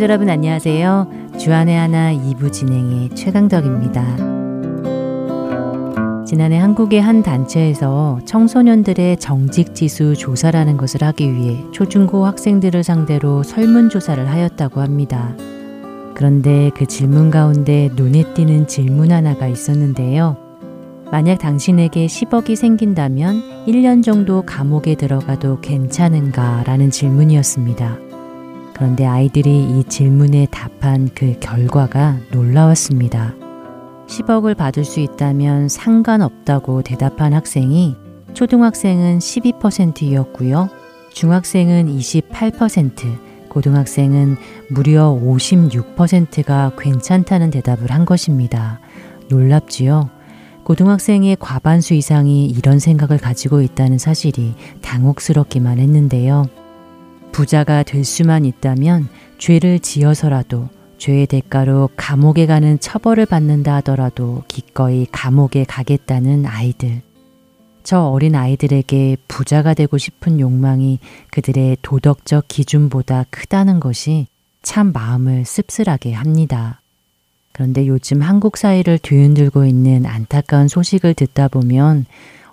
애청자 여러분 안녕하세요. 주안의 하나 2부 진행의 최강덕입니다. 지난해 한국의 한 단체에서 청소년들의 정직 지수 조사라는 것을 하기 위해 초중고 학생들을 상대로 설문조사를 하였다고 합니다. 그런데 그 질문 가운데 눈에 띄는 질문 하나가 있었는데요. 만약 당신에게 10억이 생긴다면 1년 정도 감옥에 들어가도 괜찮은가? 라는 질문이었습니다. 그런데 아이들이 이 질문에 답한 그 결과가 놀라웠습니다. 10억을 받을 수 있다면 상관없다고 대답한 학생이 초등학생은 12%이었고요. 중학생은 28%, 고등학생은 무려 56%가 괜찮다는 대답을 한 것입니다. 놀랍지요? 고등학생의 과반수 이상이 이런 생각을 가지고 있다는 사실이 당혹스럽기만 했는데요. 부자가 될 수만 있다면 죄를 지어서라도 죄의 대가로 감옥에 가는 처벌을 받는다 하더라도 기꺼이 감옥에 가겠다는 아이들. 저 어린 아이들에게 부자가 되고 싶은 욕망이 그들의 도덕적 기준보다 크다는 것이 참 마음을 씁쓸하게 합니다. 그런데 요즘 한국 사회를 뒤흔들고 있는 안타까운 소식을 듣다 보면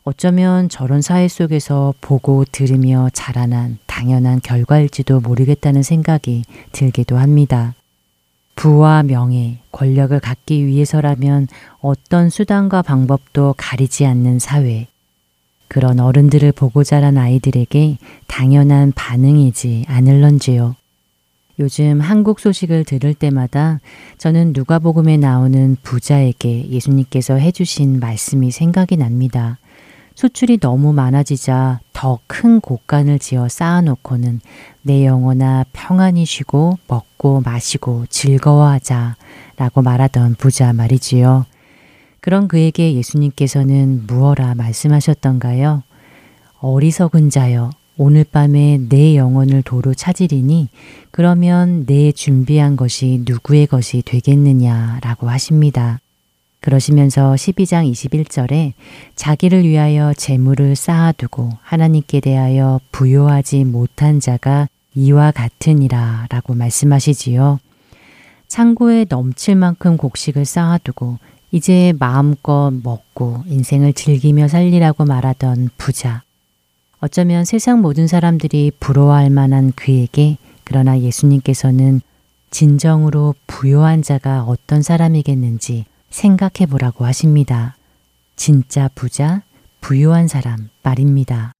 어쩌면 저런 사회 속에서 보고 들으며 자라난 당연한 결과일지도 모르겠다는 생각이 들기도 합니다. 부와 명예, 권력을 갖기 위해서라면 어떤 수단과 방법도 가리지 않는 사회. 그런 어른들을 보고 자란 아이들에게 당연한 반응이지 않을런지요. 요즘 한국 소식을 들을 때마다 저는 누가복음에 나오는 부자에게 예수님께서 해주신 말씀이 생각이 납니다. 수출이 너무 많아지자 더 큰 곳간을 지어 쌓아놓고는 내 영혼아 평안히 쉬고 먹고 마시고 즐거워하자 라고 말하던 부자 말이지요. 그런 그에게 예수님께서는 무어라 말씀하셨던가요? 어리석은 자여, 오늘 밤에 내 영혼을 도로 찾으리니 그러면 내 준비한 것이 누구의 것이 되겠느냐라고 하십니다. 그러시면서 12장 21절에 자기를 위하여 재물을 쌓아두고 하나님께 대하여 부요하지 못한 자가 이와 같으니라 라고 말씀하시지요. 창고에 넘칠 만큼 곡식을 쌓아두고 이제 마음껏 먹고 인생을 즐기며 살리라고 말하던 부자. 어쩌면 세상 모든 사람들이 부러워할 만한 그에게 그러나 예수님께서는 진정으로 부요한 자가 어떤 사람이겠는지 생각해 보라고 하십니다. 진짜 부자, 부요한 사람 말입니다.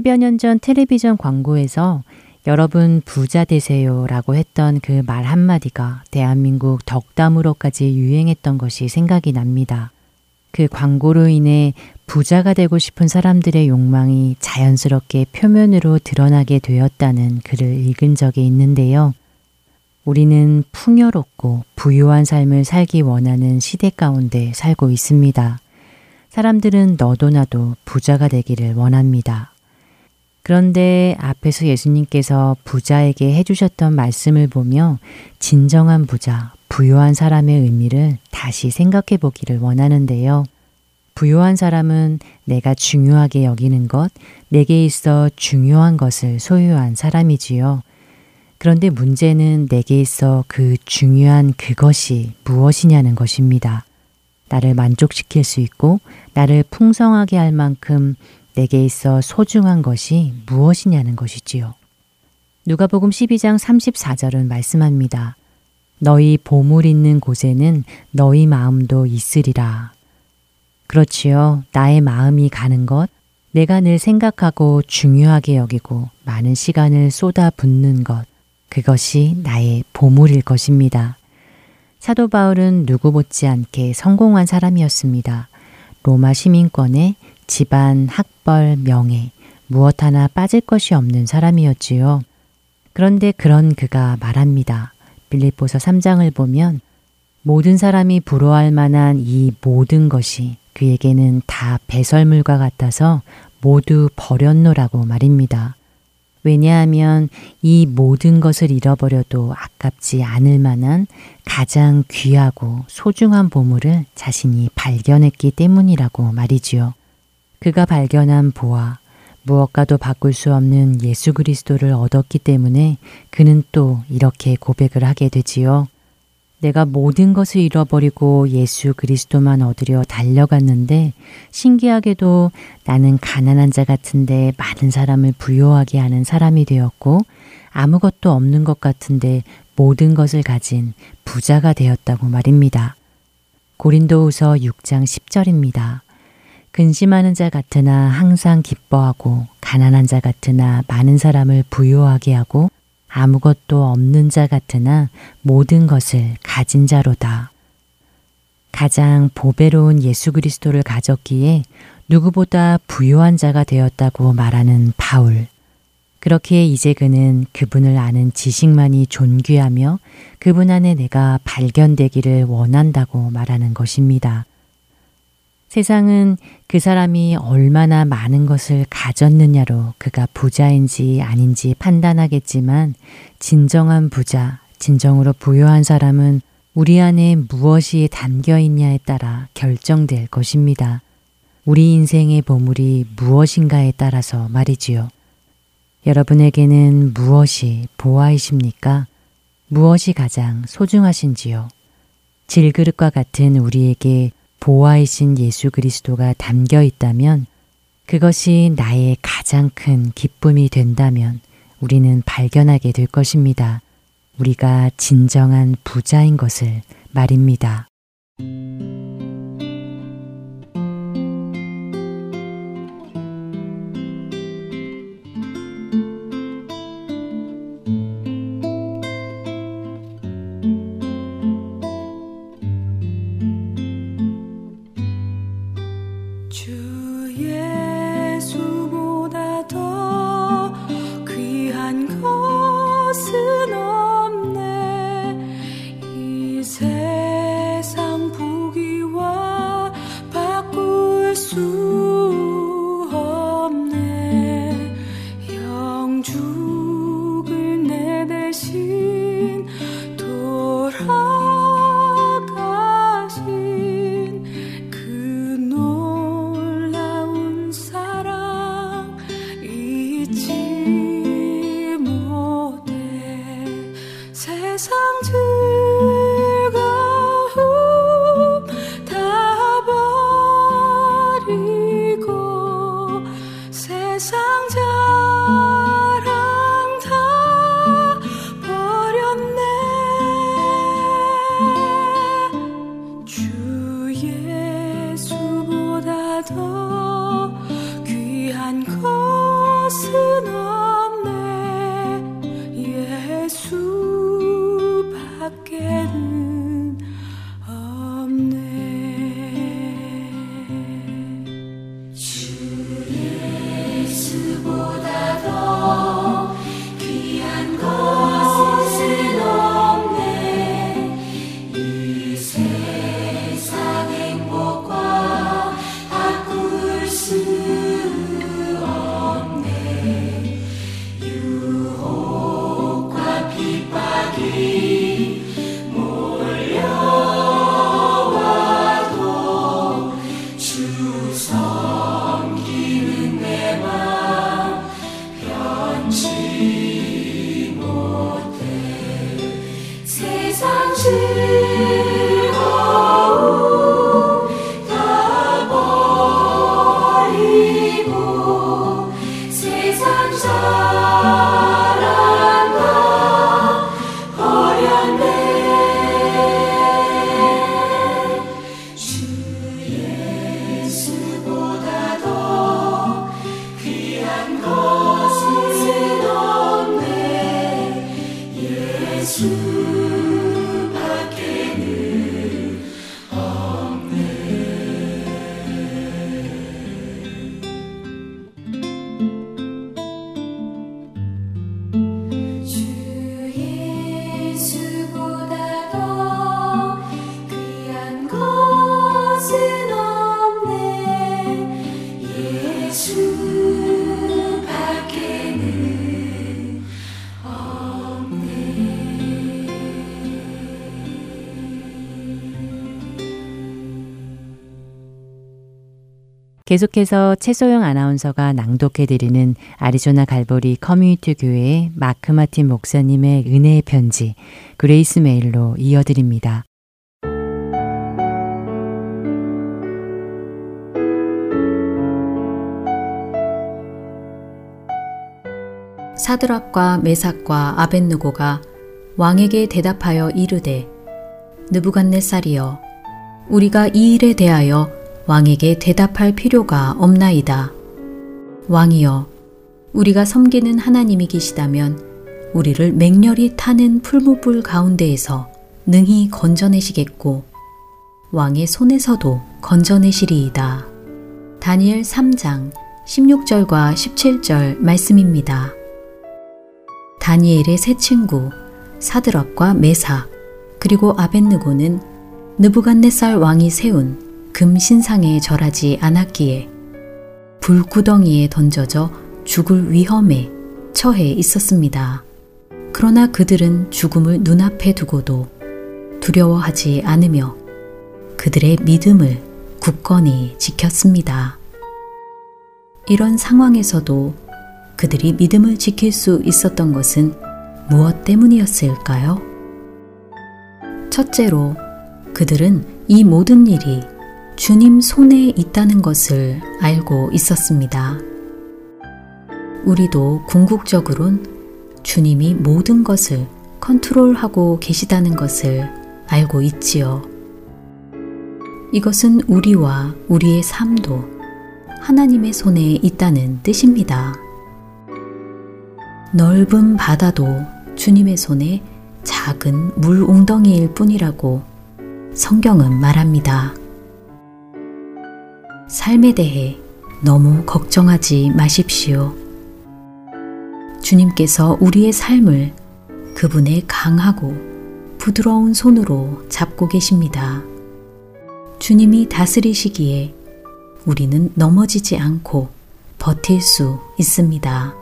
10여 년 전 텔레비전 광고에서 여러분 부자 되세요 라고 했던 그 말 한마디가 대한민국 덕담으로까지 유행했던 것이 생각이 납니다. 그 광고로 인해 부자가 되고 싶은 사람들의 욕망이 자연스럽게 표면으로 드러나게 되었다는 글을 읽은 적이 있는데요. 우리는 풍요롭고 부유한 삶을 살기 원하는 시대 가운데 살고 있습니다. 사람들은 너도 나도 부자가 되기를 원합니다. 그런데 앞에서 예수님께서 부자에게 해주셨던 말씀을 보며 진정한 부자, 부유한 사람의 의미를 다시 생각해 보기를 원하는데요. 부유한 사람은 내가 중요하게 여기는 것, 내게 있어 중요한 것을 소유한 사람이지요. 그런데 문제는 내게 있어 그 중요한 그것이 무엇이냐는 것입니다. 나를 만족시킬 수 있고 나를 풍성하게 할 만큼 내게 있어 소중한 것이 무엇이냐는 것이지요. 누가복음 12장 34절은 말씀합니다. 너희 보물 있는 곳에는 너희 마음도 있으리라. 그렇지요. 나의 마음이 가는 것, 내가 늘 생각하고 중요하게 여기고 많은 시간을 쏟아 붓는 것, 그것이 나의 보물일 것입니다. 사도 바울은 누구 못지않게 성공한 사람이었습니다. 로마 시민권에 집안, 학 벌, 명예, 무엇 하나 빠질 것이 없는 사람이었지요. 그런데 그런 그가 말합니다. 빌립보서 3장을 보면 모든 사람이 부러워할 만한 이 모든 것이 그에게는 다 배설물과 같아서 모두 버렸노라고 말입니다. 왜냐하면 이 모든 것을 잃어버려도 아깝지 않을 만한 가장 귀하고 소중한 보물을 자신이 발견했기 때문이라고 말이지요. 그가 발견한 보아, 무엇과도 바꿀 수 없는 예수 그리스도를 얻었기 때문에 그는 또 이렇게 고백을 하게 되지요. 내가 모든 것을 잃어버리고 예수 그리스도만 얻으려 달려갔는데 신기하게도 나는 가난한 자 같은데 많은 사람을 부요하게 하는 사람이 되었고 아무것도 없는 것 같은데 모든 것을 가진 부자가 되었다고 말입니다. 고린도후서 6장 10절입니다. 근심하는 자 같으나 항상 기뻐하고 가난한 자 같으나 많은 사람을 부요하게 하고 아무것도 없는 자 같으나 모든 것을 가진 자로다. 가장 보배로운 예수 그리스도를 가졌기에 누구보다 부유한 자가 되었다고 말하는 바울. 그렇기에 이제 그는 그분을 아는 지식만이 존귀하며 그분 안에 내가 발견되기를 원한다고 말하는 것입니다. 세상은 그 사람이 얼마나 많은 것을 가졌느냐로 그가 부자인지 아닌지 판단하겠지만 진정한 부자, 진정으로 부유한 사람은 우리 안에 무엇이 담겨 있냐에 따라 결정될 것입니다. 우리 인생의 보물이 무엇인가에 따라서 말이지요. 여러분에게는 무엇이 보아이십니까? 무엇이 가장 소중하신지요? 질그릇과 같은 우리에게 보아이신 예수 그리스도가 담겨 있다면 그것이 나의 가장 큰 기쁨이 된다면 우리는 발견하게 될 것입니다. 우리가 진정한 부자인 것을 말입니다. 계속해서 최소영 아나운서가 낭독해드리는 아리조나 갈보리 커뮤니티 교회의 마크 마틴 목사님의 은혜의 편지 Grace Mail로 이어드립니다. 사드락과 메삭과 아벳느고가 왕에게 대답하여 이르되 느부갓네살이여 우리가 이 일에 대하여 왕에게 대답할 필요가 없나이다. 왕이여, 우리가 섬기는 하나님이 계시다면 우리를 맹렬히 타는 풀무불 가운데에서 능히 건져내시겠고 왕의 손에서도 건져내시리이다. 다니엘 3장 16절과 17절 말씀입니다. 다니엘의 세 친구 사드락과 메사 그리고 아벤느고는 느부갓네살 왕이 세운 금신상에 절하지 않았기에 불구덩이에 던져져 죽을 위험에 처해 있었습니다. 그러나 그들은 죽음을 눈앞에 두고도 두려워하지 않으며 그들의 믿음을 굳건히 지켰습니다. 이런 상황에서도 그들이 믿음을 지킬 수 있었던 것은 무엇 때문이었을까요? 첫째로 그들은 이 모든 일이 주님 손에 있다는 것을 알고 있었습니다. 우리도 궁극적으론 주님이 모든 것을 컨트롤하고 계시다는 것을 알고 있지요. 이것은 우리와 우리의 삶도 하나님의 손에 있다는 뜻입니다. 넓은 바다도 주님의 손에 작은 물 웅덩이일 뿐이라고 성경은 말합니다. 삶에 대해 너무 걱정하지 마십시오. 주님께서 우리의 삶을 그분의 강하고 부드러운 손으로 잡고 계십니다. 주님이 다스리시기에 우리는 넘어지지 않고 버틸 수 있습니다.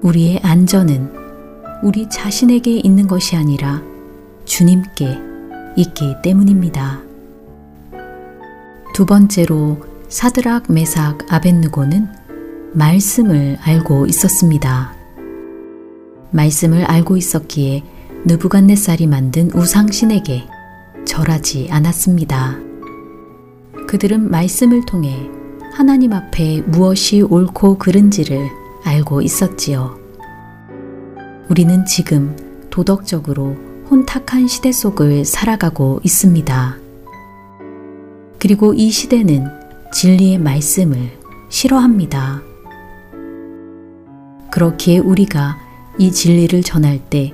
우리의 안전은 우리 자신에게 있는 것이 아니라 주님께 있기 때문입니다. 두 번째로 사드락, 메삭, 아벤누고는 말씀을 알고 있었습니다. 말씀을 알고 있었기에 느부갓네살이 만든 우상신에게 절하지 않았습니다. 그들은 말씀을 통해 하나님 앞에 무엇이 옳고 그른지를 알고 있었지요. 우리는 지금 도덕적으로 혼탁한 시대 속을 살아가고 있습니다. 그리고 이 시대는 진리의 말씀을 싫어합니다. 그렇기에 우리가 이 진리를 전할 때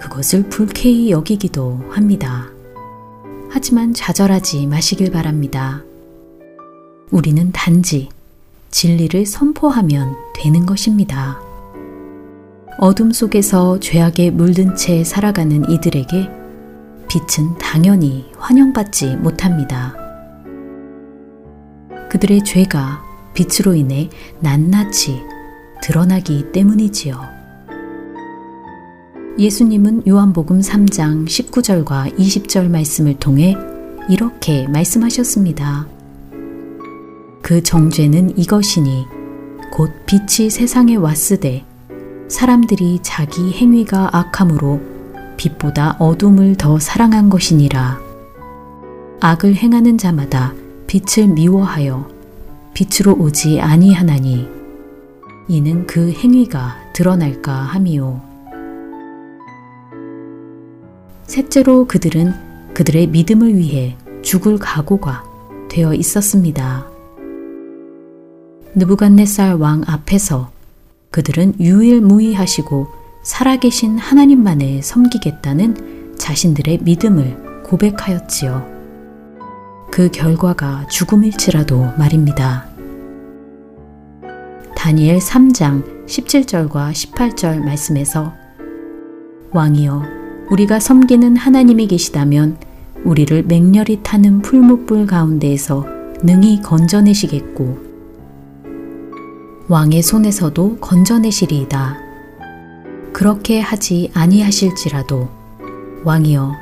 그것을 불쾌히 여기기도 합니다. 하지만 좌절하지 마시길 바랍니다. 우리는 단지 진리를 선포하면 되는 것입니다. 어둠 속에서 죄악에 물든 채 살아가는 이들에게 빛은 당연히 환영받지 못합니다. 그들의 죄가 빛으로 인해 낱낱이 드러나기 때문이지요. 예수님은 요한복음 3장 19절과 20절 말씀을 통해 이렇게 말씀하셨습니다. 그 정죄는 이것이니 곧 빛이 세상에 왔으되 사람들이 자기 행위가 악함으로 빛보다 어둠을 더 사랑한 것이니라. 악을 행하는 자마다 빛을 미워하여 빛으로 오지 아니하나니 이는 그 행위가 드러날까 함이요. 셋째로 그들은 그들의 믿음을 위해 죽을 각오가 되어 있었습니다. 느부갓네살 왕 앞에서 그들은 유일무이하시고 살아계신 하나님만을 섬기겠다는 자신들의 믿음을 고백하였지요. 그 결과가 죽음일지라도 말입니다. 다니엘 3장 17절과 18절 말씀에서 왕이여 우리가 섬기는 하나님이 계시다면 우리를 맹렬히 타는 풀무불 가운데에서 능히 건져내시겠고 왕의 손에서도 건져내시리이다. 그렇게 하지 아니하실지라도 왕이여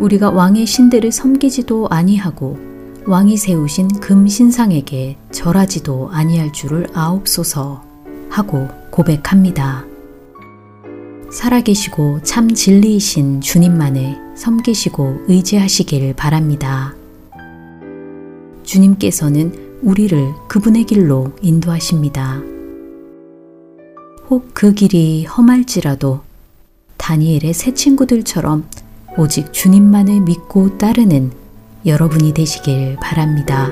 우리가 왕의 신들을 섬기지도 아니하고 왕이 세우신 금 신상에게 절하지도 아니할 줄을 아옵소서 하고 고백합니다. 살아계시고 참 진리이신 주님만을 섬기시고 의지하시길 바랍니다. 주님께서는 우리를 그분의 길로 인도하십니다. 혹 그 길이 험할지라도 다니엘의 새 친구들처럼 오직 주님만을 믿고 따르는 여러분이 되시길 바랍니다.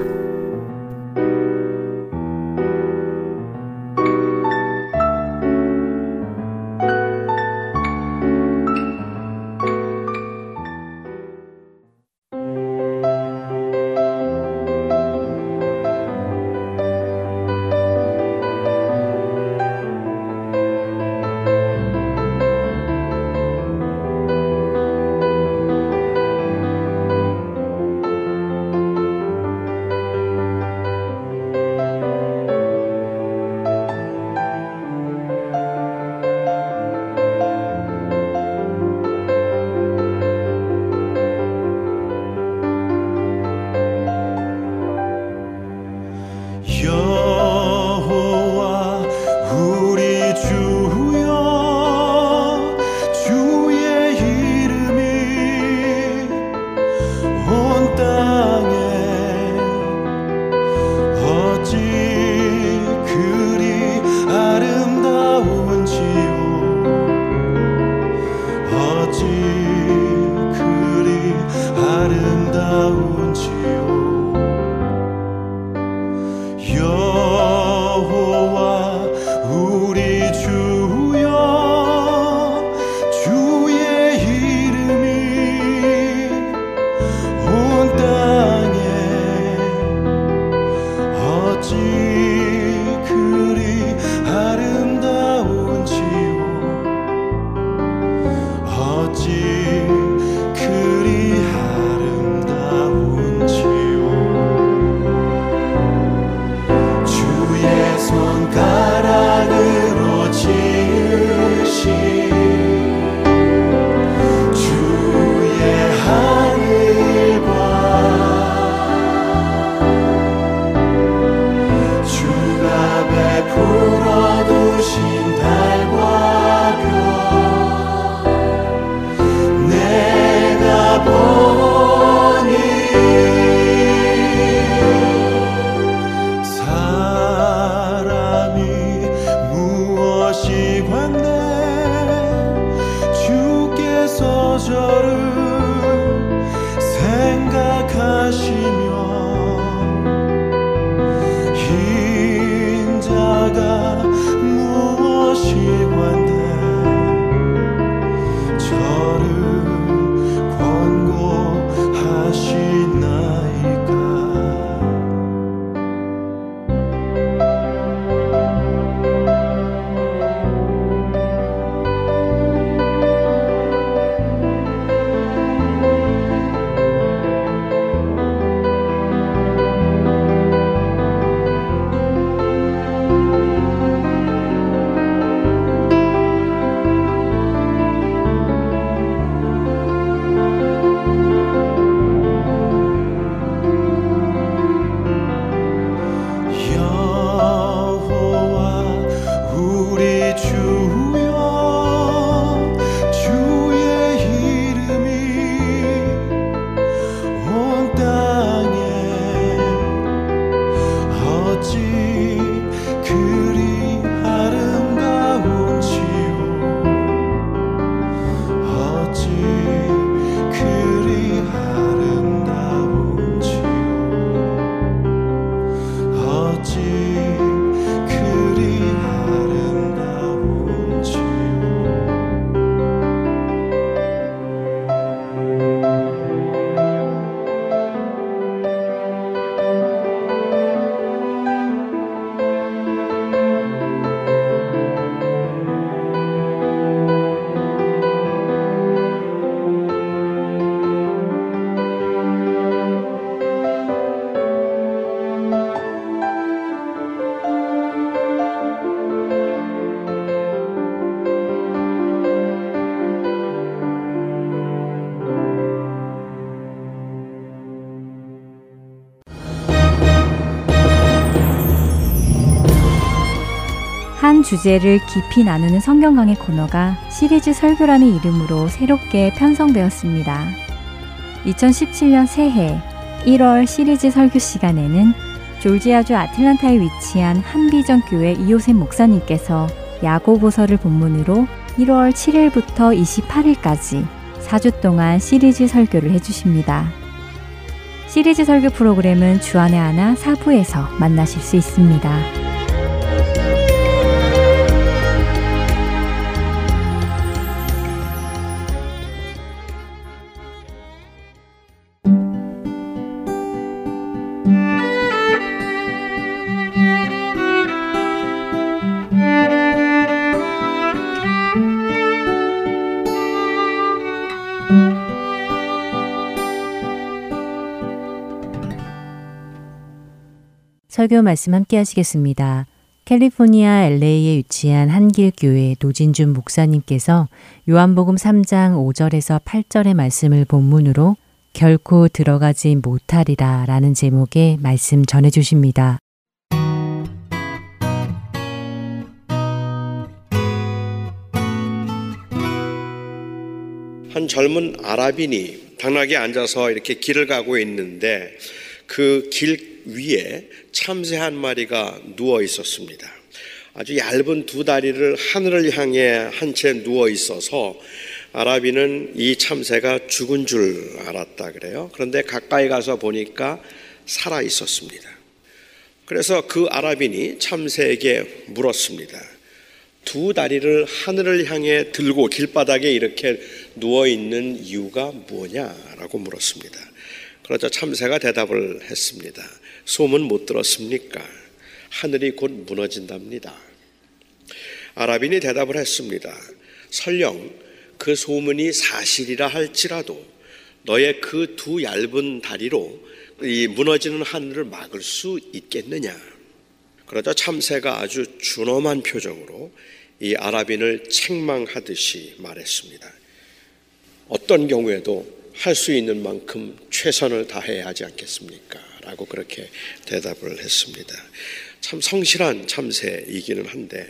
주제를 깊이 나누는 성경 강의 코너가 시리즈 설교라는 이름으로 새롭게 편성되었습니다. 2017년 새해 1월 시리즈 설교 시간에는 졸지아주 아틀란타에 위치한 한비전 교회 이호셉 목사님께서 야고보서를 본문으로 1월 7일부터 28일까지 4주 동안 시리즈 설교를 해주십니다. 시리즈 설교 프로그램은 주안의 하나 사부에서 만나실 수 있습니다. 설교 말씀 함께 하시겠습니다. 캘리포니아 LA에 위치한 한길교회 노진준 목사님께서 요한복음 3장 5절에서 8절의 말씀을 본문으로 결코 들어가지 못하리라 라는 제목의 말씀 전해 주십니다. 한 젊은 아랍인이 당나귀에 앉아서 이렇게 길을 가고 있는데 그길 위에 참새 한 마리가 누워 있었습니다. 아주 얇은 두 다리를 하늘을 향해 한 채 누워 있어서 아라비는 이 참새가 죽은 줄 알았다 그래요. 그런데 가까이 가서 보니까 살아 있었습니다. 그래서 그 아랍인이 참새에게 물었습니다. 두 다리를 하늘을 향해 들고 길바닥에 이렇게 누워 있는 이유가 뭐냐라고 물었습니다. 그러자 참새가 대답을 했습니다. 소문 못 들었습니까? 하늘이 곧 무너진답니다. 아랍인이 대답을 했습니다. 설령 그 소문이 사실이라 할지라도 너의 그 두 얇은 다리로 이 무너지는 하늘을 막을 수 있겠느냐? 그러자 참새가 아주 준엄한 표정으로 이 아랍인을 책망하듯이 말했습니다. 어떤 경우에도 할 수 있는 만큼 최선을 다해야 하지 않겠습니까? 라고 그렇게 대답을 했습니다. 참 성실한 참새이기는 한데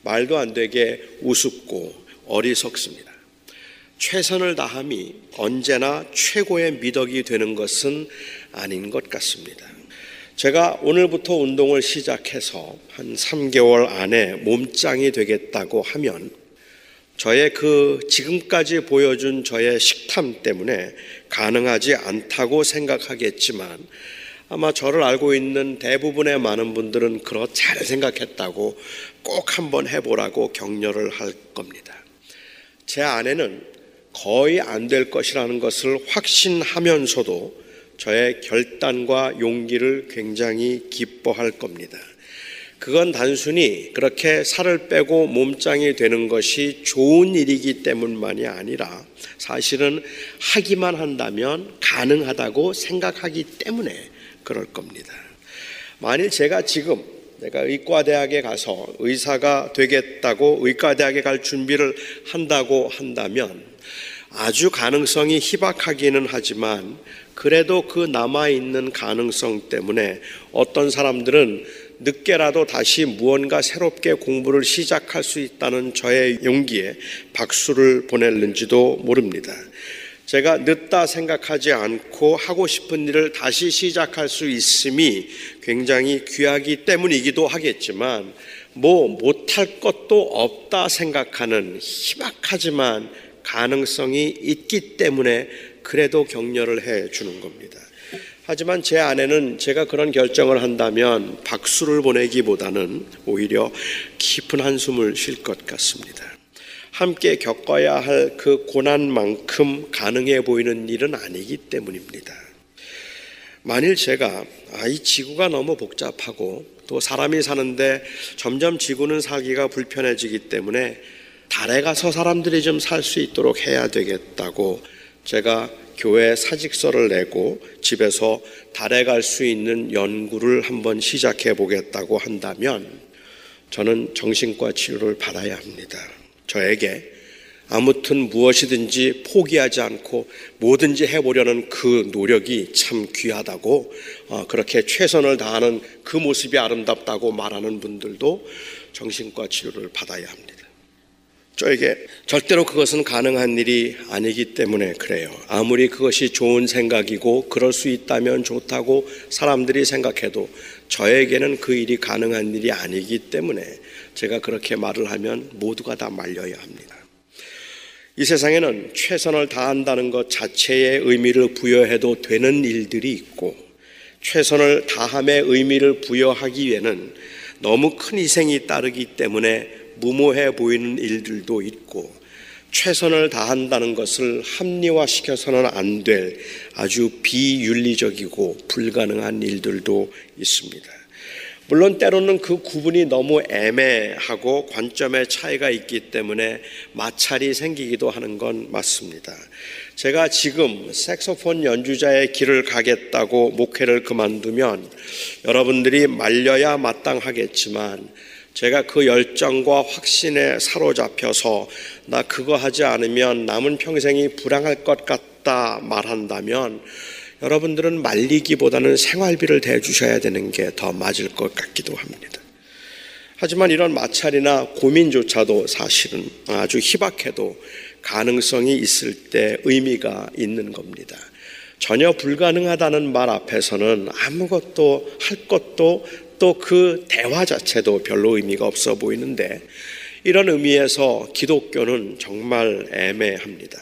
말도 안 되게 우습고 어리석습니다. 최선을 다함이 언제나 최고의 미덕이 되는 것은 아닌 것 같습니다. 제가 오늘부터 운동을 시작해서 한 3개월 안에 몸짱이 되겠다고 하면 저의 그 지금까지 보여준 저의 식탐 때문에 가능하지 않다고 생각하겠지만 아마 저를 알고 있는 대부분의 많은 분들은 그렇 잘 생각했다고 꼭 한번 해보라고 격려를 할 겁니다. 제 아내는 거의 안 될 것이라는 것을 확신하면서도 저의 결단과 용기를 굉장히 기뻐할 겁니다. 그건 단순히 그렇게 살을 빼고 몸짱이 되는 것이 좋은 일이기 때문만이 아니라 사실은 하기만 한다면 가능하다고 생각하기 때문에 그럴 겁니다. 만일 제가 지금 내가 의과대학에 가서 의사가 되겠다고 의과대학에 갈 준비를 한다고 한다면 아주 가능성이 희박하기는 하지만 그래도 그 남아있는 가능성 때문에 어떤 사람들은 늦게라도 다시 무언가 새롭게 공부를 시작할 수 있다는 저의 용기에 박수를 보낼는지도 모릅니다. 제가 늦다 생각하지 않고 하고 싶은 일을 다시 시작할 수 있음이 굉장히 귀하기 때문이기도 하겠지만 뭐 못할 것도 없다 생각하는 희박하지만 가능성이 있기 때문에 그래도 격려를 해 주는 겁니다. 하지만 제 아내는 제가 그런 결정을 한다면 박수를 보내기보다는 오히려 깊은 한숨을 쉴 것 같습니다. 함께 겪어야 할 그 고난만큼 가능해 보이는 일은 아니기 때문입니다. 만일 제가 아, 이 지구가 너무 복잡하고 또 사람이 사는데 점점 지구는 살기가 불편해지기 때문에 달에 가서 사람들이 좀 살 수 있도록 해야 되겠다고 제가 교회 사직서를 내고 집에서 달에 갈 수 있는 연구를 한번 시작해 보겠다고 한다면 저는 정신과 치료를 받아야 합니다. 저에게 아무튼 무엇이든지 포기하지 않고 뭐든지 해보려는 그 노력이 참 귀하다고 어, 그렇게 최선을 다하는 그 모습이 아름답다고 말하는 분들도 정신과 치료를 받아야 합니다. 저에게 절대로 그것은 가능한 일이 아니기 때문에 그래요. 아무리 그것이 좋은 생각이고 그럴 수 있다면 좋다고 사람들이 생각해도 저에게는 그 일이 가능한 일이 아니기 때문에 제가 그렇게 말을 하면 모두가 다 말려야 합니다. 이 세상에는 최선을 다한다는 것 자체의 의미를 부여해도 되는 일들이 있고 최선을 다함의 의미를 부여하기 위해는 너무 큰 희생이 따르기 때문에 무모해 보이는 일들도 있고 최선을 다한다는 것을 합리화시켜서는 안 될 아주 비윤리적이고 불가능한 일들도 있습니다. 물론 때로는 그 구분이 너무 애매하고 관점의 차이가 있기 때문에 마찰이 생기기도 하는 건 맞습니다. 제가 지금 색소폰 연주자의 길을 가겠다고 목회를 그만두면 여러분들이 말려야 마땅하겠지만 제가 그 열정과 확신에 사로잡혀서 나 그거 하지 않으면 남은 평생이 불행할 것 같다 말한다면 여러분들은 말리기보다는 생활비를 대주셔야 되는 게 더 맞을 것 같기도 합니다. 하지만 이런 마찰이나 고민조차도 사실은 아주 희박해도 가능성이 있을 때 의미가 있는 겁니다. 전혀 불가능하다는 말 앞에서는 아무것도 할 것도 또 그 대화 자체도 별로 의미가 없어 보이는데 이런 의미에서 기독교는 정말 애매합니다.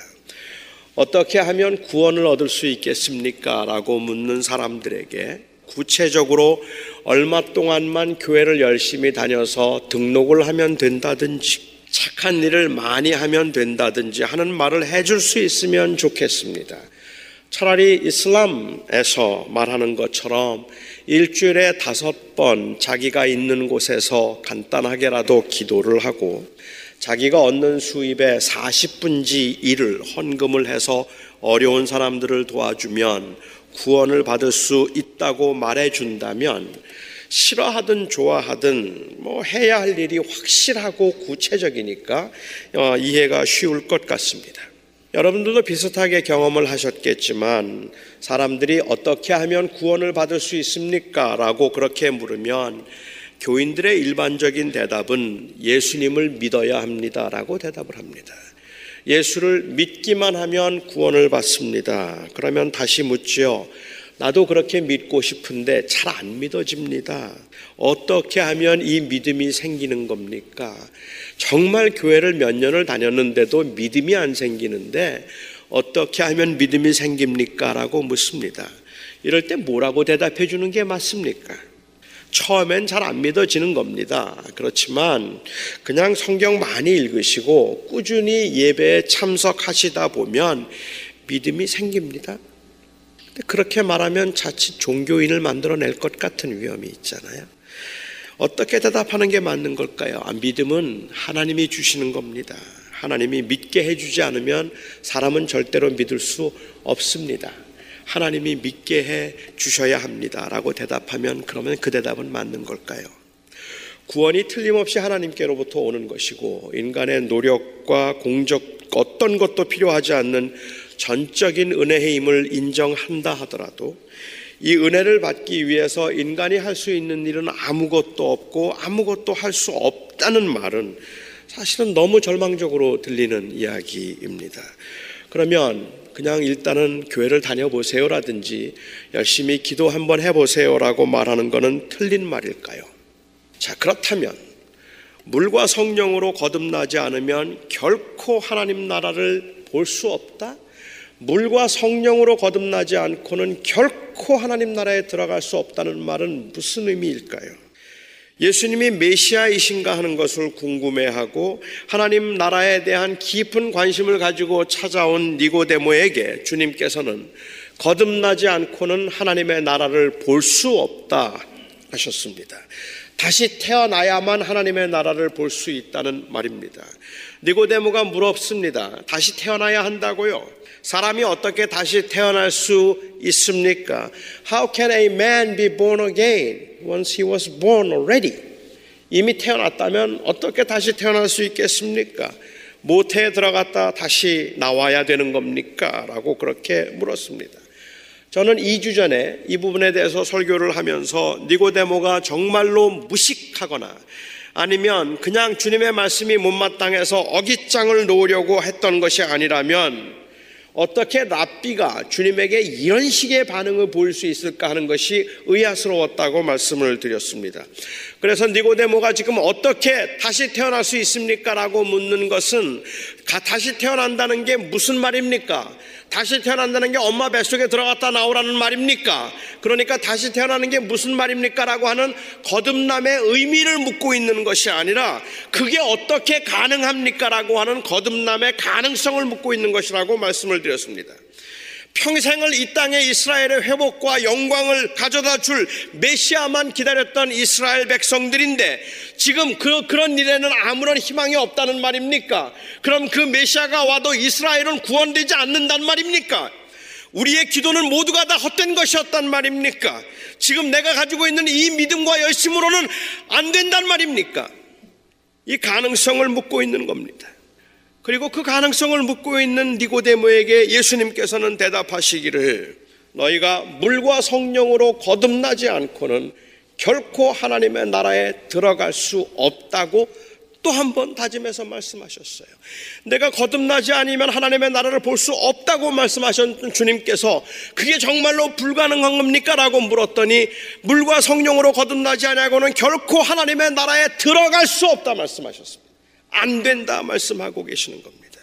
어떻게 하면 구원을 얻을 수 있겠습니까? 라고 묻는 사람들에게 구체적으로 얼마 동안만 교회를 열심히 다녀서 등록을 하면 된다든지 착한 일을 많이 하면 된다든지 하는 말을 해줄 수 있으면 좋겠습니다. 차라리 이슬람에서 말하는 것처럼 일주일에 다섯 번 자기가 있는 곳에서 간단하게라도 기도를 하고 자기가 얻는 수입의 40분지 1을 헌금을 해서 어려운 사람들을 도와주면 구원을 받을 수 있다고 말해 준다면 싫어하든 좋아하든 뭐 해야 할 일이 확실하고 구체적이니까 어, 이해가 쉬울 것 같습니다. 여러분들도 비슷하게 경험을 하셨겠지만 사람들이 어떻게 하면 구원을 받을 수 있습니까? 라고 그렇게 물으면 교인들의 일반적인 대답은 예수님을 믿어야 합니다. 라고 대답을 합니다. 예수를 믿기만 하면 구원을 받습니다. 그러면 다시 묻지요. 나도 그렇게 믿고 싶은데 잘 안 믿어집니다. 어떻게 하면 이 믿음이 생기는 겁니까? 정말 교회를 몇 년을 다녔는데도 믿음이 안 생기는데 어떻게 하면 믿음이 생깁니까? 라고 묻습니다. 이럴 때 뭐라고 대답해 주는 게 맞습니까? 처음엔 잘 안 믿어지는 겁니다. 그렇지만 그냥 성경 많이 읽으시고 꾸준히 예배에 참석하시다 보면 믿음이 생깁니다. 그렇게 말하면 자칫 종교인을 만들어낼 것 같은 위험이 있잖아요. 어떻게 대답하는 게 맞는 걸까요? 아, 믿음은 하나님이 주시는 겁니다. 하나님이 믿게 해주지 않으면 사람은 절대로 믿을 수 없습니다. 하나님이 믿게 해 주셔야 합니다. 라고 대답하면 그러면 그 대답은 맞는 걸까요? 구원이 틀림없이 하나님께로부터 오는 것이고 인간의 노력과 공적 어떤 것도 필요하지 않는 전적인 은혜의 힘을 인정한다 하더라도 이 은혜를 받기 위해서 인간이 할 수 있는 일은 아무것도 없고 아무것도 할 수 없다는 말은 사실은 너무 절망적으로 들리는 이야기입니다. 그러면 그냥 일단은 교회를 다녀보세요라든지 열심히 기도 한번 해보세요라고 말하는 것은 틀린 말일까요? 자, 그렇다면 물과 성령으로 거듭나지 않으면 결코 하나님 나라를 볼 수 없다? 물과 성령으로 거듭나지 않고는 결코 하나님 나라에 들어갈 수 없다는 말은 무슨 의미일까요? 예수님이 메시아이신가 하는 것을 궁금해하고 하나님 나라에 대한 깊은 관심을 가지고 찾아온 니고데모에게 주님께서는 거듭나지 않고는 하나님의 나라를 볼 수 없다 하셨습니다. 다시 태어나야만 하나님의 나라를 볼 수 있다는 말입니다. 니고데모가 물었습니다. 다시 태어나야 한다고요? 사람이 어떻게 다시 태어날 수 있습니까? How can a man be born again once he was born already? 이미 태어났다면 어떻게 다시 태어날 수 있겠습니까? 모태에 들어갔다 다시 나와야 되는 겁니까? 라고 그렇게 물었습니다. 저는 2주 전에 이 부분에 대해서 설교를 하면서 니고데모가 정말로 무식하거나 아니면 그냥 주님의 말씀이 못마땅해서 어깃장을 놓으려고 했던 것이 아니라면 어떻게 랍비가 주님에게 이런 식의 반응을 보일 수 있을까 하는 것이 의아스러웠다고 말씀을 드렸습니다. 그래서 니고데모가 지금 어떻게 다시 태어날 수 있습니까? 라고 묻는 것은 다시 태어난다는 게 무슨 말입니까? 다시 태어난다는 게 엄마 뱃속에 들어갔다 나오라는 말입니까? 그러니까 다시 태어나는 게 무슨 말입니까? 라고 하는 거듭남의 의미를 묻고 있는 것이 아니라 그게 어떻게 가능합니까? 라고 하는 거듭남의 가능성을 묻고 있는 것이라고 말씀을 드렸습니다. 평생을 이 땅에 이스라엘의 회복과 영광을 가져다 줄 메시아만 기다렸던 이스라엘 백성들인데 지금 그, 그런 일에는 아무런 희망이 없다는 말입니까? 그럼 그 메시아가 와도 이스라엘은 구원되지 않는단 말입니까? 우리의 기도는 모두가 다 헛된 것이었단 말입니까? 지금 내가 가지고 있는 이 믿음과 열심으로는 안 된단 말입니까? 이 가능성을 묻고 있는 겁니다. 그리고 그 가능성을 묻고 있는 니고데모에게 예수님께서는 대답하시기를 너희가 물과 성령으로 거듭나지 않고는 결코 하나님의 나라에 들어갈 수 없다고 또 한 번 다짐해서 말씀하셨어요. 내가 거듭나지 않으면 하나님의 나라를 볼 수 없다고 말씀하셨던 주님께서 그게 정말로 불가능한 겁니까? 라고 물었더니 물과 성령으로 거듭나지 않고는 결코 하나님의 나라에 들어갈 수 없다 말씀하셨습니다. 안 된다 말씀하고 계시는 겁니다.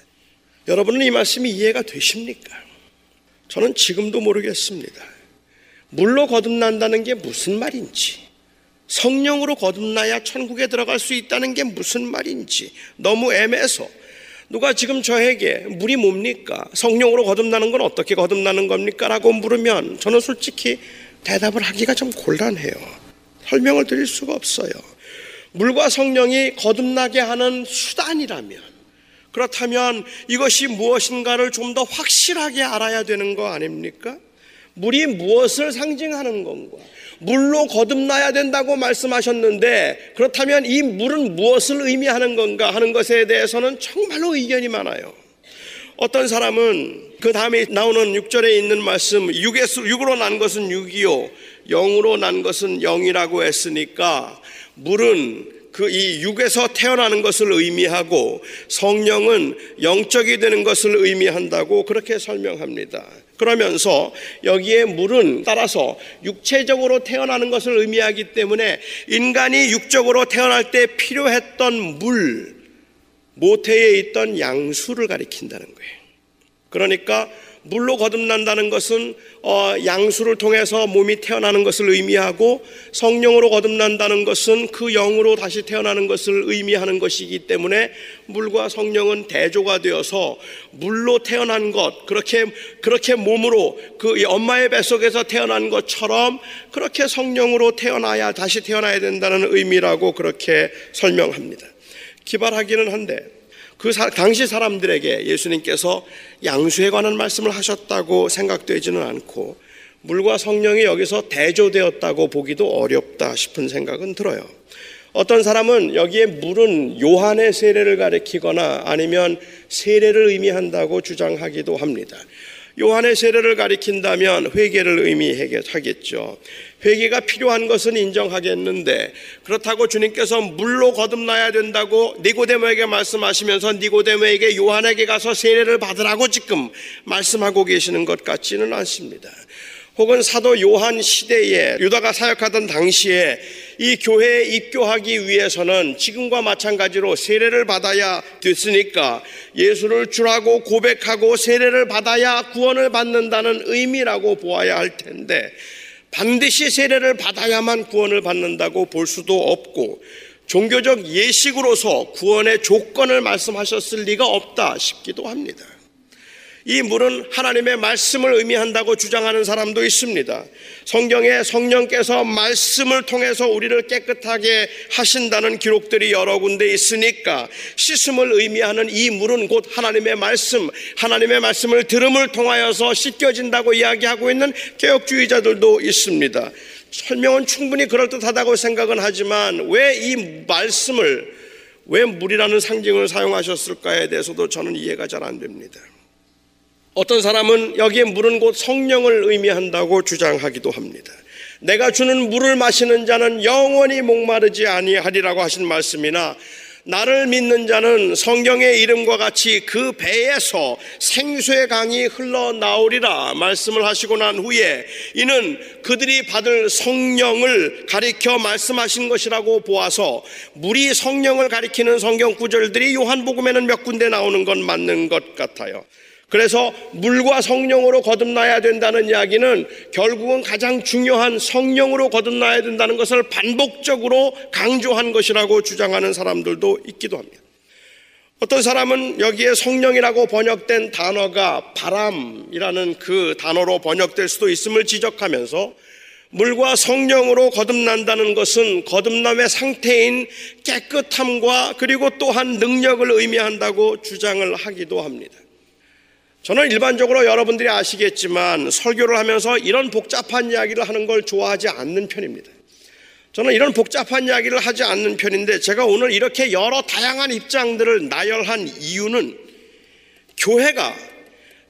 여러분은 이 말씀이 이해가 되십니까? 저는 지금도 모르겠습니다. 물로 거듭난다는 게 무슨 말인지, 성령으로 거듭나야 천국에 들어갈 수 있다는 게 무슨 말인지 너무 애매해서 누가 지금 저에게 물이 뭡니까? 성령으로 거듭나는 건 어떻게 거듭나는 겁니까? 라고 물으면 저는 솔직히 대답을 하기가 좀 곤란해요. 설명을 드릴 수가 없어요. 물과 성령이 거듭나게 하는 수단이라면 그렇다면 이것이 무엇인가를 좀 더 확실하게 알아야 되는 거 아닙니까? 물이 무엇을 상징하는 건가? 물로 거듭나야 된다고 말씀하셨는데 그렇다면 이 물은 무엇을 의미하는 건가 하는 것에 대해서는 정말로 의견이 많아요. 어떤 사람은 그 다음에 나오는 6절에 있는 말씀 6에서 6으로 난 것은 6이요 0으로 난 것은 0이라고 했으니까 물은 그 이 육에서 태어나는 것을 의미하고 성령은 영적이 되는 것을 의미한다고 그렇게 설명합니다. 그러면서 여기에 물은 따라서 육체적으로 태어나는 것을 의미하기 때문에 인간이 육적으로 태어날 때 필요했던 물, 모태에 있던 양수를 가리킨다는 거예요. 그러니까 물로 거듭난다는 것은 어, 양수를 통해서 몸이 태어나는 것을 의미하고 성령으로 거듭난다는 것은 그 영으로 다시 태어나는 것을 의미하는 것이기 때문에 물과 성령은 대조가 되어서 물로 태어난 것 그렇게 그렇게 몸으로 그 엄마의 뱃속에서 태어난 것처럼 그렇게 성령으로 태어나야 다시 태어나야 된다는 의미라고 그렇게 설명합니다. 기발하기는 한데 그 사, 당시 사람들에게 예수님께서 양수에 관한 말씀을 하셨다고 생각되지는 않고 물과 성령이 여기서 대조되었다고 보기도 어렵다 싶은 생각은 들어요. 어떤 사람은 여기에 물은 요한의 세례를 가리키거나 아니면 세례를 의미한다고 주장하기도 합니다. 요한의 세례를 가리킨다면 회개를 의미하겠죠. 회개가 필요한 것은 인정하겠는데 그렇다고 주님께서 물로 거듭나야 된다고 니고데모에게 말씀하시면서 니고데모에게 요한에게 가서 세례를 받으라고 지금 말씀하고 계시는 것 같지는 않습니다. 혹은 사도 요한 시대에 유다가 사역하던 당시에 이 교회에 입교하기 위해서는 지금과 마찬가지로 세례를 받아야 됐으니까 예수를 주라고 고백하고 세례를 받아야 구원을 받는다는 의미라고 보아야 할 텐데 반드시 세례를 받아야만 구원을 받는다고 볼 수도 없고 종교적 예식으로서 구원의 조건을 말씀하셨을 리가 없다 싶기도 합니다. 이 물은 하나님의 말씀을 의미한다고 주장하는 사람도 있습니다. 성경에 성령께서 말씀을 통해서 우리를 깨끗하게 하신다는 기록들이 여러 군데 있으니까 씻음을 의미하는 이 물은 곧 하나님의 말씀, 하나님의 말씀을 들음을 통하여서 씻겨진다고 이야기하고 있는 개혁주의자들도 있습니다. 설명은 충분히 그럴듯하다고 생각은 하지만 왜 이 말씀을 왜 물이라는 상징을 사용하셨을까에 대해서도 저는 이해가 잘 안 됩니다. 어떤 사람은 여기에 물은 곧 성령을 의미한다고 주장하기도 합니다. 내가 주는 물을 마시는 자는 영원히 목마르지 아니하리라고 하신 말씀이나 나를 믿는 자는 성경의 이름과 같이 그 배에서 생수의 강이 흘러나오리라 말씀을 하시고 난 후에 이는 그들이 받을 성령을 가리켜 말씀하신 것이라고 보아서 물이 성령을 가리키는 성경 구절들이 요한복음에는 몇 군데 나오는 건 맞는 것 같아요. 그래서 물과 성령으로 거듭나야 된다는 이야기는 결국은 가장 중요한 성령으로 거듭나야 된다는 것을 반복적으로 강조한 것이라고 주장하는 사람들도 있기도 합니다. 어떤 사람은 여기에 성령이라고 번역된 단어가 바람이라는 그 단어로 번역될 수도 있음을 지적하면서 물과 성령으로 거듭난다는 것은 거듭남의 상태인 깨끗함과 그리고 또한 능력을 의미한다고 주장을 하기도 합니다. 저는 일반적으로 여러분들이 아시겠지만 설교를 하면서 이런 복잡한 이야기를 하는 걸 좋아하지 않는 편입니다. 저는 이런 복잡한 이야기를 하지 않는 편인데 제가 오늘 이렇게 여러 다양한 입장들을 나열한 이유는 교회가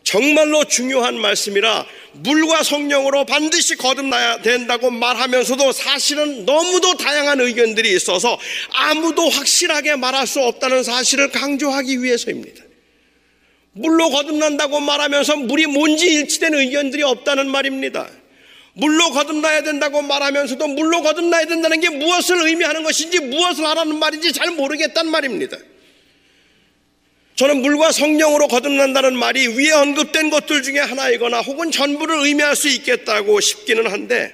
정말로 중요한 말씀이라 물과 성령으로 반드시 거듭나야 된다고 말하면서도 사실은 너무도 다양한 의견들이 있어서 아무도 확실하게 말할 수 없다는 사실을 강조하기 위해서입니다. 물로 거듭난다고 말하면서 물이 뭔지 일치된 의견들이 없다는 말입니다. 물로 거듭나야 된다고 말하면서도 물로 거듭나야 된다는 게 무엇을 의미하는 것인지 무엇을 하라는 말인지 잘 모르겠단 말입니다. 저는 물과 성령으로 거듭난다는 말이 위에 언급된 것들 중에 하나이거나 혹은 전부를 의미할 수 있겠다고 싶기는 한데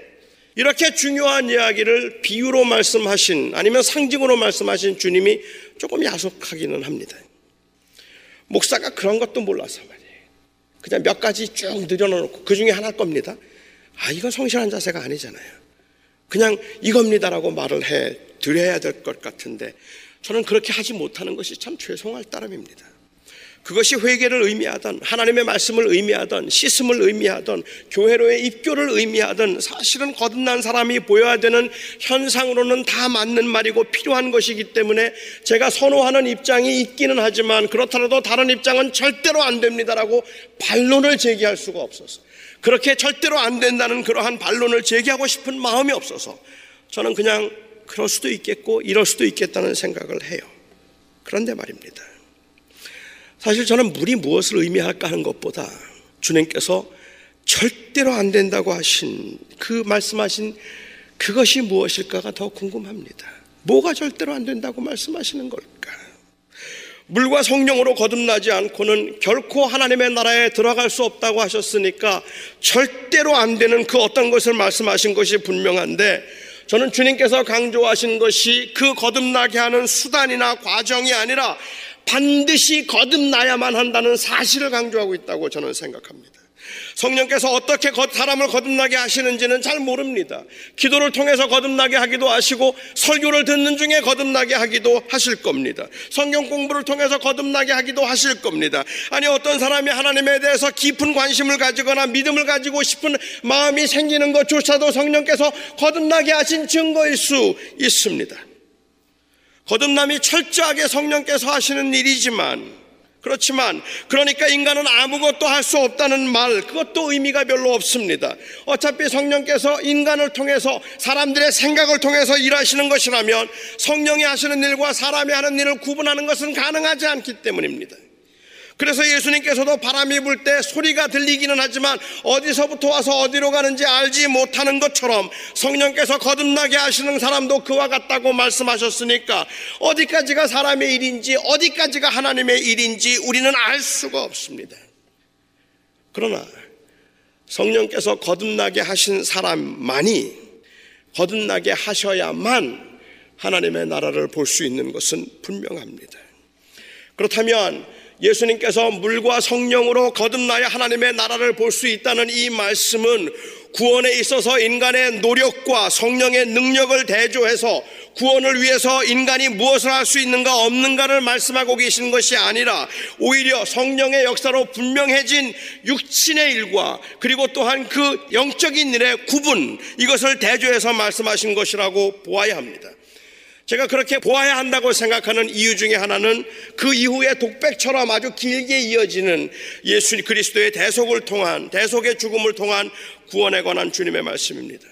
이렇게 중요한 이야기를 비유로 말씀하신 아니면 상징으로 말씀하신 주님이 조금 야속하기는 합니다. 목사가 그런 것도 몰라서 말이에요. 그냥 몇 가지 쭉 늘여놓고 그 중에 하나일 겁니다. 아, 이건 성실한 자세가 아니잖아요. 그냥 이겁니다라고 말을 해 드려야 될 것 같은데 저는 그렇게 하지 못하는 것이 참 죄송할 따름입니다. 그것이 회개를 의미하던 하나님의 말씀을 의미하던 씻음을 의미하던 교회로의 입교를 의미하던 사실은 거듭난 사람이 보여야 되는 현상으로는 다 맞는 말이고 필요한 것이기 때문에 제가 선호하는 입장이 있기는 하지만 그렇더라도 다른 입장은 절대로 안 됩니다라고 반론을 제기할 수가 없어서 그렇게 절대로 안 된다는 그러한 반론을 제기하고 싶은 마음이 없어서 저는 그냥 그럴 수도 있겠고 이럴 수도 있겠다는 생각을 해요. 그런데 말입니다. 사실 저는 물이 무엇을 의미할까 하는 것보다 주님께서 절대로 안 된다고 하신 그 말씀하신 그것이 무엇일까가 더 궁금합니다. 뭐가 절대로 안 된다고 말씀하시는 걸까? 물과 성령으로 거듭나지 않고는 결코 하나님의 나라에 들어갈 수 없다고 하셨으니까 절대로 안 되는 그 어떤 것을 말씀하신 것이 분명한데 저는 주님께서 강조하신 것이 그 거듭나게 하는 수단이나 과정이 아니라 반드시 거듭나야만 한다는 사실을 강조하고 있다고 저는 생각합니다. 성령께서 어떻게 사람을 거듭나게 하시는지는 잘 모릅니다. 기도를 통해서 거듭나게 하기도 하시고 설교를 듣는 중에 거듭나게 하기도 하실 겁니다. 성경 공부를 통해서 거듭나게 하기도 하실 겁니다. 아니 어떤 사람이 하나님에 대해서 깊은 관심을 가지거나 믿음을 가지고 싶은 마음이 생기는 것조차도 성령께서 거듭나게 하신 증거일 수 있습니다. 거듭남이 철저하게 성령께서 하시는 일이지만 그렇지만 그러니까 인간은 아무것도 할 수 없다는 말 그것도 의미가 별로 없습니다. 어차피 성령께서 인간을 통해서 사람들의 생각을 통해서 일하시는 것이라면 성령이 하시는 일과 사람이 하는 일을 구분하는 것은 가능하지 않기 때문입니다. 그래서 예수님께서도 바람이 불 때 소리가 들리기는 하지만 어디서부터 와서 어디로 가는지 알지 못하는 것처럼 성령께서 거듭나게 하시는 사람도 그와 같다고 말씀하셨으니까 어디까지가 사람의 일인지 어디까지가 하나님의 일인지 우리는 알 수가 없습니다. 그러나 성령께서 거듭나게 하신 사람만이 거듭나게 하셔야만 하나님의 나라를 볼 수 있는 것은 분명합니다. 그렇다면 예수님께서 물과 성령으로 거듭나야 하나님의 나라를 볼 수 있다는 이 말씀은 구원에 있어서 인간의 노력과 성령의 능력을 대조해서 구원을 위해서 인간이 무엇을 할 수 있는가 없는가를 말씀하고 계신 것이 아니라 오히려 성령의 역사로 분명해진 육신의 일과 그리고 또한 그 영적인 일의 구분 이것을 대조해서 말씀하신 것이라고 보아야 합니다. 제가 그렇게 보아야 한다고 생각하는 이유 중에 하나는 그 이후에 독백처럼 아주 길게 이어지는 예수 그리스도의 대속을 통한 대속의 죽음을 통한 구원에 관한 주님의 말씀입니다.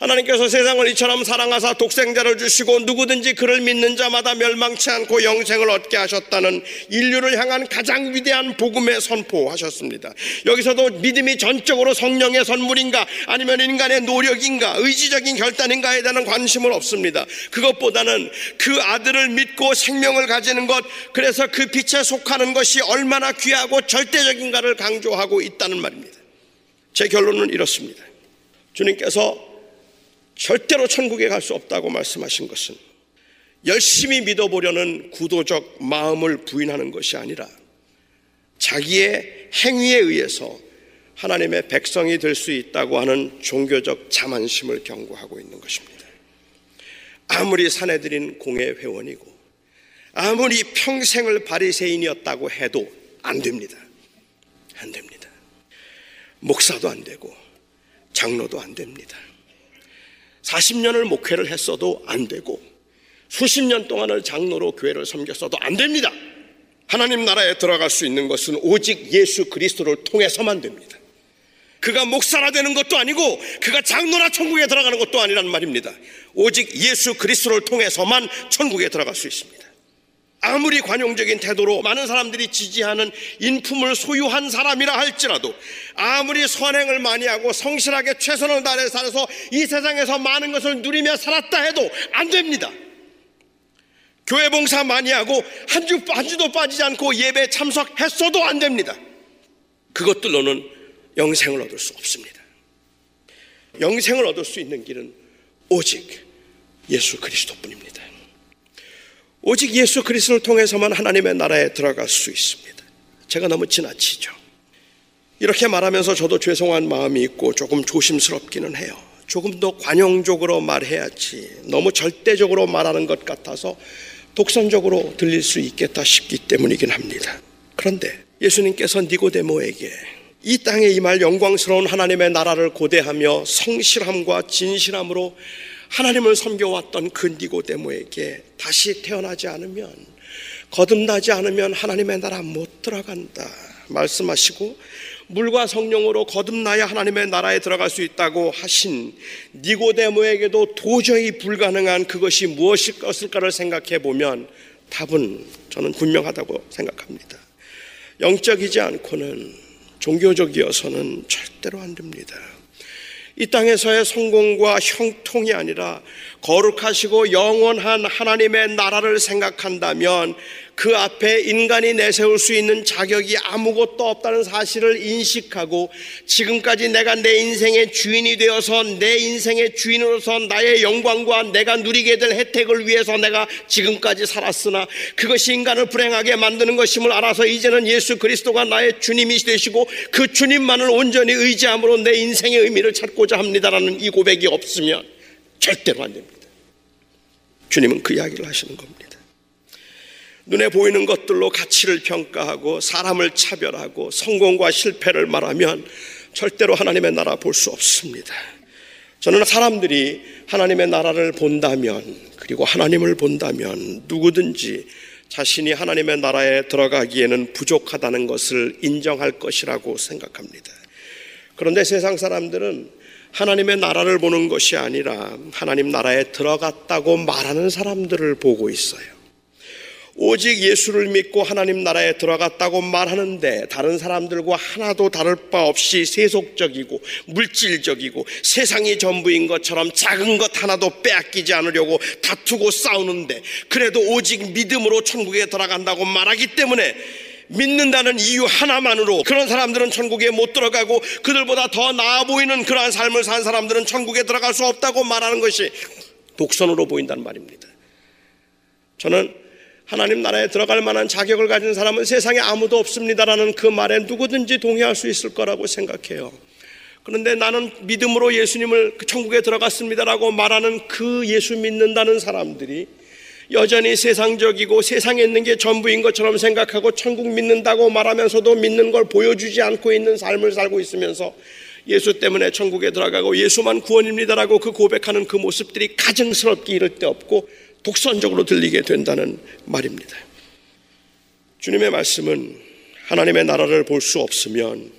하나님께서 세상을 이처럼 사랑하사 독생자를 주시고 누구든지 그를 믿는 자마다 멸망치 않고 영생을 얻게 하셨다는 인류를 향한 가장 위대한 복음의 선포하셨습니다. 여기서도 믿음이 전적으로 성령의 선물인가 아니면 인간의 노력인가 의지적인 결단인가에 대한 관심을 없습니다. 그것보다는 그 아들을 믿고 생명을 가지는 것 그래서 그 빛에 속하는 것이 얼마나 귀하고 절대적인가를 강조하고 있다는 말입니다. 제 결론은 이렇습니다. 주님께서 절대로 천국에 갈 수 없다고 말씀하신 것은 열심히 믿어보려는 구도적 마음을 부인하는 것이 아니라 자기의 행위에 의해서 하나님의 백성이 될 수 있다고 하는 종교적 자만심을 경고하고 있는 것입니다. 아무리 사내들인 공회 회원이고 아무리 평생을 바리새인이었다고 해도 안 됩니다. 안 됩니다. 목사도 안 되고 장로도 안 됩니다. 40년을 목회를 했어도 안 되고 수십 년 동안을 장로로 교회를 섬겼어도 안 됩니다. 하나님 나라에 들어갈 수 있는 것은 오직 예수 그리스도를 통해서만 됩니다. 그가 목사라 되는 것도 아니고 그가 장로나 천국에 들어가는 것도 아니란 말입니다. 오직 예수 그리스도를 통해서만 천국에 들어갈 수 있습니다. 아무리 관용적인 태도로 많은 사람들이 지지하는 인품을 소유한 사람이라 할지라도 아무리 선행을 많이 하고 성실하게 최선을 다해 살아서 이 세상에서 많은 것을 누리며 살았다 해도 안 됩니다. 교회 봉사 많이 하고 한 주, 한 주도 빠지지 않고 예배 참석했어도 안 됩니다. 그것들로는 영생을 얻을 수 없습니다. 영생을 얻을 수 있는 길은 오직 예수 그리스도 뿐입니다. 오직 예수 그리스도를 통해서만 하나님의 나라에 들어갈 수 있습니다. 제가 너무 지나치죠. 이렇게 말하면서 저도 죄송한 마음이 있고 조금 조심스럽기는 해요. 조금 더 관용적으로 말해야지. 너무 절대적으로 말하는 것 같아서 독선적으로 들릴 수 있겠다 싶기 때문이긴 합니다. 그런데 예수님께서 니고데모에게 이 땅에 임할 영광스러운 하나님의 나라를 고대하며 성실함과 진실함으로 하나님을 섬겨왔던 그 니고데모에게 다시 태어나지 않으면 거듭나지 않으면 하나님의 나라 못 들어간다 말씀하시고 물과 성령으로 거듭나야 하나님의 나라에 들어갈 수 있다고 하신 니고데모에게도 도저히 불가능한 그것이 무엇일까를 생각해 보면 답은 저는 분명하다고 생각합니다. 영적이지 않고는 종교적이어서는 절대로 안 됩니다. 이 땅에서의 성공과 형통이 아니라 거룩하시고 영원한 하나님의 나라를 생각한다면 그 앞에 인간이 내세울 수 있는 자격이 아무것도 없다는 사실을 인식하고 지금까지 내가 내 인생의 주인이 되어서 내 인생의 주인으로서 나의 영광과 내가 누리게 될 혜택을 위해서 내가 지금까지 살았으나 그것이 인간을 불행하게 만드는 것임을 알아서 이제는 예수 그리스도가 나의 주님이 되시고 그 주님만을 온전히 의지함으로 내 인생의 의미를 찾고자 합니다라는 이 고백이 없으면 절대로 안 됩니다. 주님은 그 이야기를 하시는 겁니다. 눈에 보이는 것들로 가치를 평가하고 사람을 차별하고 성공과 실패를 말하면 절대로 하나님의 나라 볼 수 없습니다. 저는 사람들이 하나님의 나라를 본다면 그리고 하나님을 본다면 누구든지 자신이 하나님의 나라에 들어가기에는 부족하다는 것을 인정할 것이라고 생각합니다. 그런데 세상 사람들은 하나님의 나라를 보는 것이 아니라 하나님 나라에 들어갔다고 말하는 사람들을 보고 있어요. 오직 예수를 믿고 하나님 나라에 들어갔다고 말하는데 다른 사람들과 하나도 다를 바 없이 세속적이고 물질적이고 세상이 전부인 것처럼 작은 것 하나도 빼앗기지 않으려고 다투고 싸우는데 그래도 오직 믿음으로 천국에 들어간다고 말하기 때문에 믿는다는 이유 하나만으로 그런 사람들은 천국에 못 들어가고 그들보다 더 나아 보이는 그러한 삶을 산 사람들은 천국에 들어갈 수 없다고 말하는 것이 독선으로 보인다는 말입니다. 저는 하나님 나라에 들어갈 만한 자격을 가진 사람은 세상에 아무도 없습니다라는 그 말에 누구든지 동의할 수 있을 거라고 생각해요. 그런데 나는 믿음으로 예수님을 그 천국에 들어갔습니다라고 말하는 그 예수 믿는다는 사람들이 여전히 세상적이고 세상에 있는 게 전부인 것처럼 생각하고 천국 믿는다고 말하면서도 믿는 걸 보여주지 않고 있는 삶을 살고 있으면서 예수 때문에 천국에 들어가고 예수만 구원입니다라고 그 고백하는 그 모습들이 가증스럽게 이를 데 없고 독선적으로 들리게 된다는 말입니다. 주님의 말씀은 하나님의 나라를 볼 수 없으면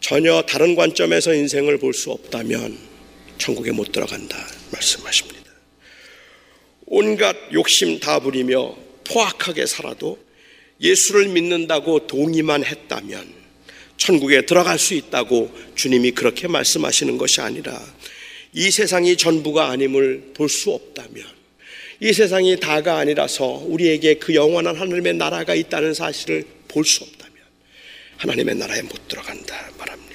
전혀 다른 관점에서 인생을 볼 수 없다면 천국에 못 들어간다 말씀하십니다. 온갖 욕심 다 부리며 포악하게 살아도 예수를 믿는다고 동의만 했다면 천국에 들어갈 수 있다고 주님이 그렇게 말씀하시는 것이 아니라 이 세상이 전부가 아님을 볼 수 없다면 이 세상이 다가 아니라서 우리에게 그 영원한 하나님의 나라가 있다는 사실을 볼 수 없다면 하나님의 나라에 못 들어간다 말합니다.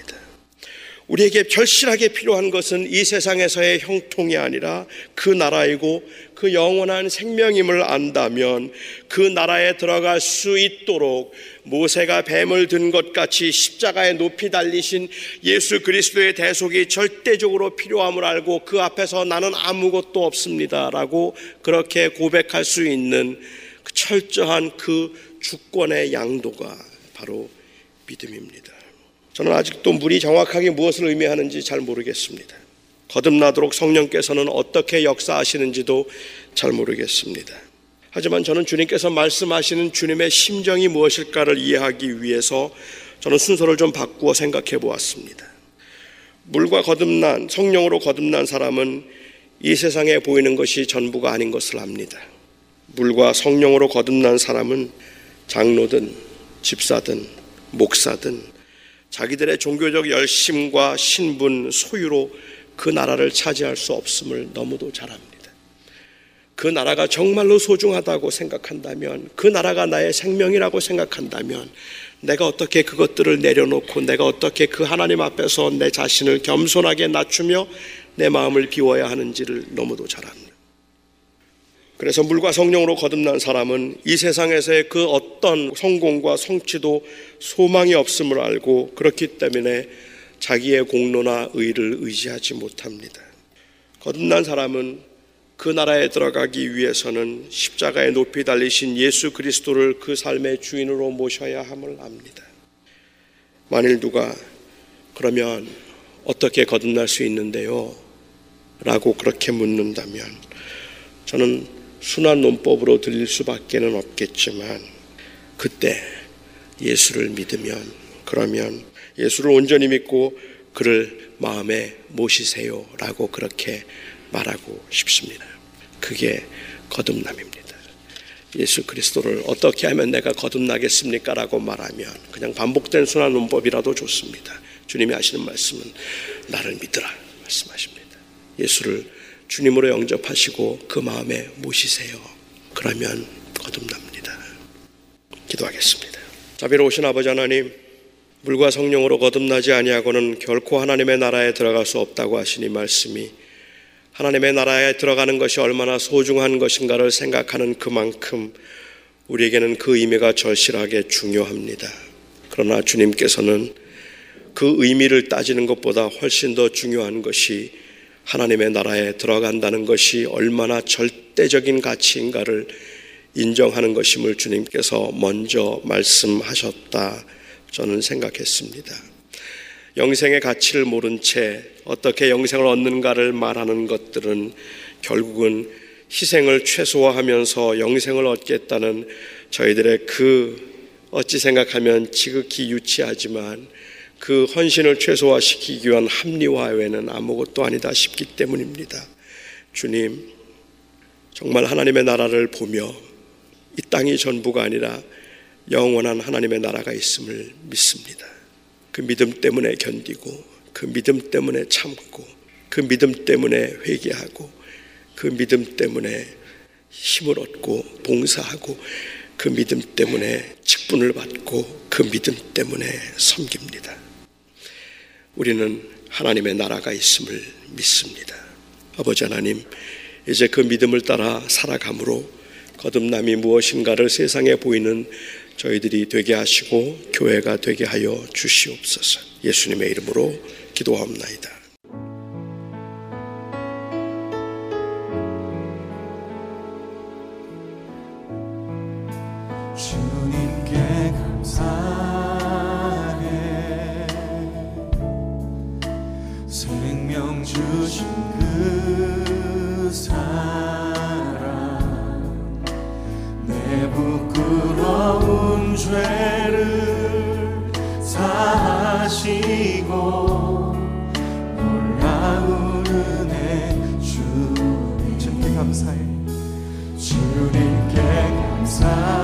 우리에게 절실하게 필요한 것은 이 세상에서의 형통이 아니라 그 나라이고 그 영원한 생명임을 안다면 그 나라에 들어갈 수 있도록 모세가 뱀을 든 것 같이 십자가에 높이 달리신 예수 그리스도의 대속이 절대적으로 필요함을 알고 그 앞에서 나는 아무것도 없습니다라고 그렇게 고백할 수 있는 그 철저한 그 주권의 양도가 바로 믿음입니다. 저는 아직도 물이 정확하게 무엇을 의미하는지 잘 모르겠습니다. 거듭나도록 성령께서는 어떻게 역사하시는지도 잘 모르겠습니다. 하지만 저는 주님께서 말씀하시는 주님의 심정이 무엇일까를 이해하기 위해서 저는 순서를 좀 바꾸어 생각해 보았습니다. 물과 거듭난 성령으로 거듭난 사람은 이 세상에 보이는 것이 전부가 아닌 것을 압니다. 물과 성령으로 거듭난 사람은 장로든 집사든 목사든 자기들의 종교적 열심과 신분, 소유로 그 나라를 차지할 수 없음을 너무도 잘 압니다. 그 나라가 정말로 소중하다고 생각한다면, 그 나라가 나의 생명이라고 생각한다면, 내가 어떻게 그것들을 내려놓고 내가 어떻게 그 하나님 앞에서 내 자신을 겸손하게 낮추며 내 마음을 비워야 하는지를 너무도 잘 압니다. 그래서 물과 성령으로 거듭난 사람은 이 세상에서의 그 어떤 성공과 성취도 소망이 없음을 알고 그렇기 때문에 자기의 공로나 의를 의지하지 못합니다. 거듭난 사람은 그 나라에 들어가기 위해서는 십자가에 높이 달리신 예수 그리스도를 그 삶의 주인으로 모셔야 함을 압니다. 만일 누가 그러면 어떻게 거듭날 수 있는데요? 라고 그렇게 묻는다면 저는 순한 논법으로 들릴 수밖에는 없겠지만 그때 예수를 믿으면 그러면 예수를 온전히 믿고 그를 마음에 모시세요라고 그렇게 말하고 싶습니다. 그게 거듭남입니다. 예수 그리스도를 어떻게 하면 내가 거듭나겠습니까? 라고 말하면 그냥 반복된 순한 논법이라도 좋습니다. 주님이 하시는 말씀은 나를 믿으라 말씀하십니다. 예수를 주님으로 영접하시고 그 마음에 모시세요. 그러면 거듭납니다. 기도하겠습니다. 자비로우신 아버지 하나님, 물과 성령으로 거듭나지 아니하고는 결코 하나님의 나라에 들어갈 수 없다고 하시니 말씀이 하나님의 나라에 들어가는 것이 얼마나 소중한 것인가를 생각하는 그만큼 우리에게는 그 의미가 절실하게 중요합니다. 그러나 주님께서는 그 의미를 따지는 것보다 훨씬 더 중요한 것이 하나님의 나라에 들어간다는 것이 얼마나 절대적인 가치인가를 인정하는 것임을 주님께서 먼저 말씀하셨다 저는 생각했습니다. 영생의 가치를 모른 채 어떻게 영생을 얻는가를 말하는 것들은 결국은 희생을 최소화하면서 영생을 얻겠다는 저희들의 그 어찌 생각하면 지극히 유치하지만 그 헌신을 최소화시키기 위한 합리화 외에는 아무것도 아니다 싶기 때문입니다. 주님, 정말 하나님의 나라를 보며 이 땅이 전부가 아니라 영원한 하나님의 나라가 있음을 믿습니다. 그 믿음 때문에 견디고, 그 믿음 때문에 참고, 그 믿음 때문에 회개하고, 그 믿음 때문에 힘을 얻고 봉사하고, 그 믿음 때문에 직분을 받고, 그 믿음 때문에 섬깁니다. 우리는 하나님의 나라가 있음을 믿습니다. 아버지 하나님, 이제 그 믿음을 따라 살아감으로 거듭남이 무엇인가를 세상에 보이는 저희들이 되게 하시고 교회가 되게 하여 주시옵소서. 예수님의 이름으로 기도합나이다. 죄를 사하시고 놀라운 은혜 주님. 주님 감사해. 주님께 감사해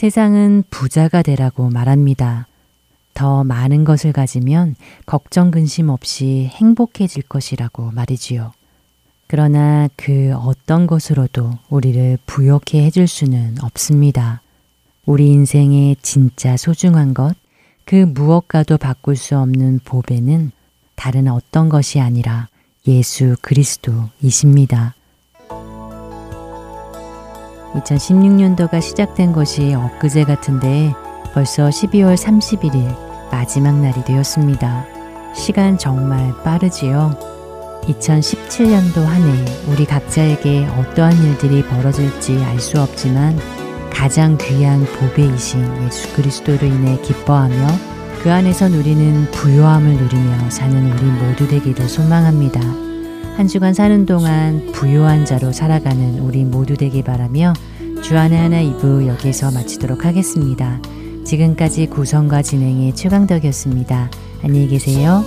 세상은 부자가 되라고 말합니다. 더 많은 것을 가지면 걱정 근심 없이 행복해질 것이라고 말이지요. 그러나 그 어떤 것으로도 우리를 부욕해 해줄 수는 없습니다. 우리 인생의 진짜 소중한 것, 그 무엇과도 바꿀 수 없는 보배는 다른 어떤 것이 아니라 예수 그리스도이십니다. 2016년도가 시작된 것이 엊그제 같은데 벌써 12월 31일 마지막 날이 되었습니다. 시간 정말 빠르지요? 2017년도 한 해 우리 각자에게 어떠한 일들이 벌어질지 알 수 없지만 가장 귀한 보배이신 예수 그리스도로 인해 기뻐하며 그 안에서 누리는 부요함을 누리며 사는 우리 모두 되기를 소망합니다. 한 주간 사는 동안 부요한 자로 살아가는 우리 모두 되기 바라며 주안의 하나 2부 여기서 마치도록 하겠습니다. 지금까지 구성과 진행의 최강덕이었습니다. 안녕히 계세요.